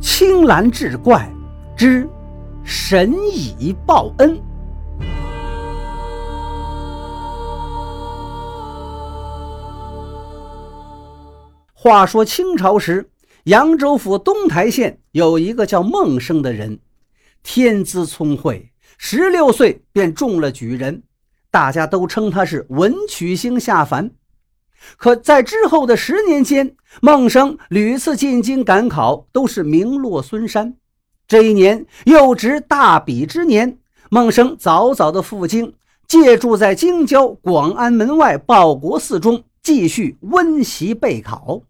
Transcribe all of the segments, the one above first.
青蓝志怪之神以报恩。话说清朝时，扬州府东台县有一个叫孟生的人，天资聪慧，十六岁便中了举人，大家都称他是文曲星下凡。可在之后的十年间，孟生屡次进京赶考，都是名落孙山。这一年又值大比之年，孟生早早的赴京，借住在京郊广安门外报国寺中，继续温习备考。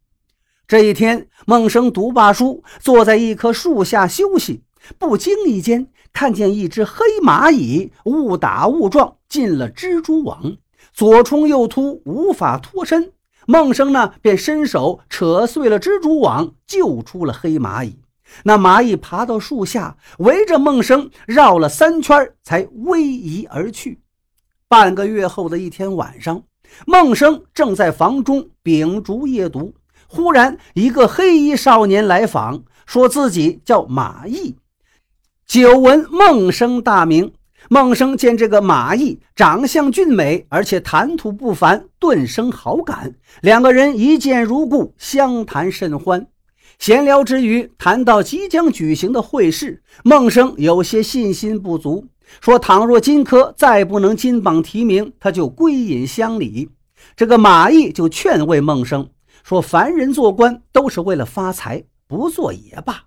这一天，孟生读罢书，坐在一棵树下休息，不经意间看见一只黑蚂蚁误打误撞进了蜘蛛网。左冲右突，无法脱身。孟生呢，便伸手扯碎了蜘蛛网，救出了黑蚂蚁。那蚂蚁爬到树下，围着孟生绕了三圈，才逶迤而去。半个月后的一天晚上，孟生正在房中秉烛夜读，忽然一个黑衣少年来访，说自己叫马毅，久闻孟生大名。孟生见这个马毅长相俊美，而且谈吐不凡，顿生好感。两个人一见如故，相谈甚欢。闲聊之余，谈到即将举行的会试，孟生有些信心不足，说：“倘若金科再不能金榜题名，他就归隐乡里。”这个马毅就劝慰孟生说：“凡人做官都是为了发财，不做也罢。”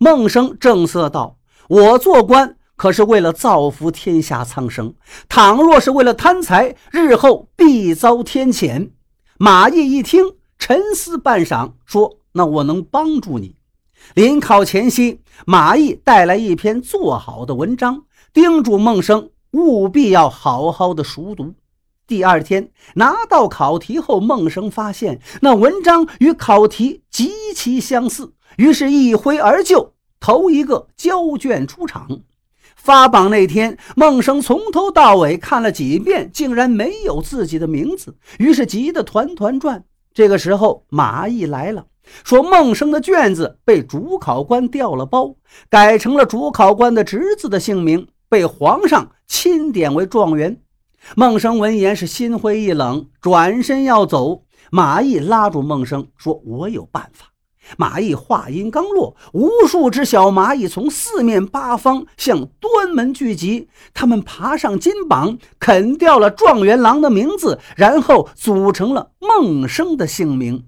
孟生正色道：“我做官。”可是为了造福天下苍生，倘若是为了贪财，日后必遭天谴。马毅一听，沉思半晌，说：“那我能帮助你。”临考前夕，马毅带来一篇做好的文章，叮嘱孟生务必要好好的熟读。第二天拿到考题后，孟生发现那文章与考题极其相似，于是一挥而就，头一个交卷出场。发榜那天，孟生从头到尾看了几遍，竟然没有自己的名字，于是急得团团转。这个时候，马毅来了，说孟生的卷子被主考官调了包，改成了主考官的侄子的姓名，被皇上钦点为状元。孟生闻言是心灰意冷，转身要走。马毅拉住孟生，说：“我有办法。”蚂蚁话音刚落，无数只小蚂蚁从四面八方向端门聚集。他们爬上金榜，啃掉了状元郎的名字，然后组成了孟生的姓名。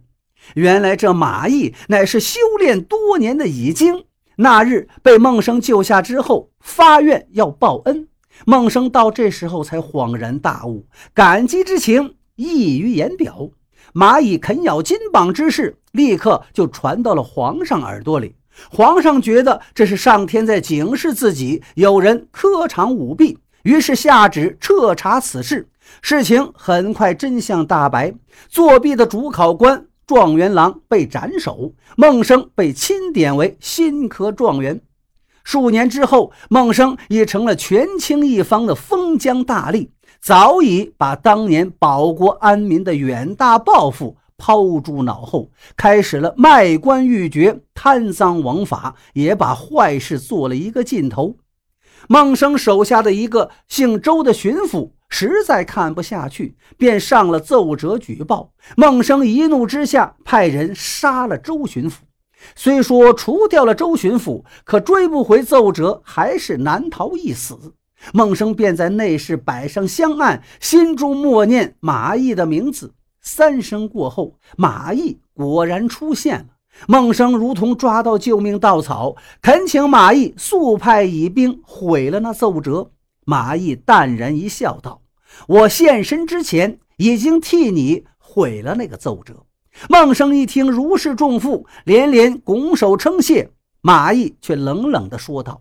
原来这蚂蚁乃是修炼多年的蚁精。那日被孟生救下之后，发愿要报恩。孟生到这时候才恍然大悟，感激之情溢于言表。蚂蚁啃咬金榜之事，立刻就传到了皇上耳朵里。皇上觉得这是上天在警示自己，有人科场舞弊，于是下旨彻查此事。事情很快真相大白，作弊的主考官状元郎被斩首，孟生被钦点为新科状元。数年之后，孟生已成了权倾一方的封疆大吏。早已把当年保国安民的远大抱负抛诸脑后，开始了卖官鬻爵、贪赃枉法，也把坏事做了一个尽头。孟生手下的一个姓周的巡抚实在看不下去，便上了奏折举报。孟生一怒之下，派人杀了周巡抚。虽说除掉了周巡抚，可追不回奏折，还是难逃一死。孟生便在内室摆上香案，心中默念马毅的名字。三声过后，马毅果然出现了。孟生如同抓到救命稻草，恳请马毅速派乙兵毁了那奏折。马毅淡然一笑，道：“我现身之前，已经替你毁了那个奏折。”孟生一听如释重负，连连拱手称谢。马毅却冷冷地说道：“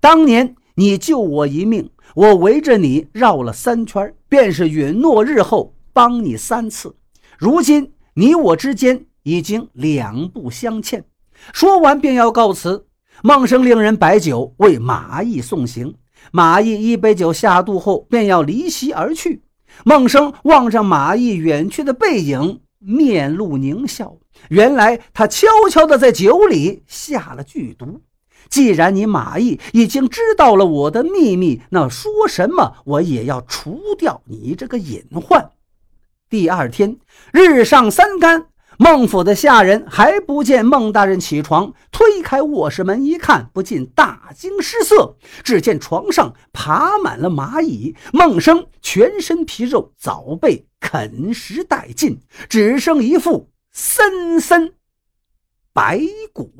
当年。”你救我一命，我围着你绕了三圈，便是允诺日后帮你三次。如今你我之间已经两不相欠。说完便要告辞。孟生令人摆酒为马毅送行。马毅一杯酒下肚后，便要离席而去。孟生望着马毅远去的背影，面露狞笑。原来他悄悄地在酒里下了剧毒。既然你马毅已经知道了我的秘密，那说什么我也要除掉你这个隐患。第二天日上三竿，孟府的下人还不见孟大人起床，推开卧室门一看，不禁大惊失色。只见床上爬满了蚂蚁，孟生全身皮肉早被啃食殆尽，只剩一副森森白骨。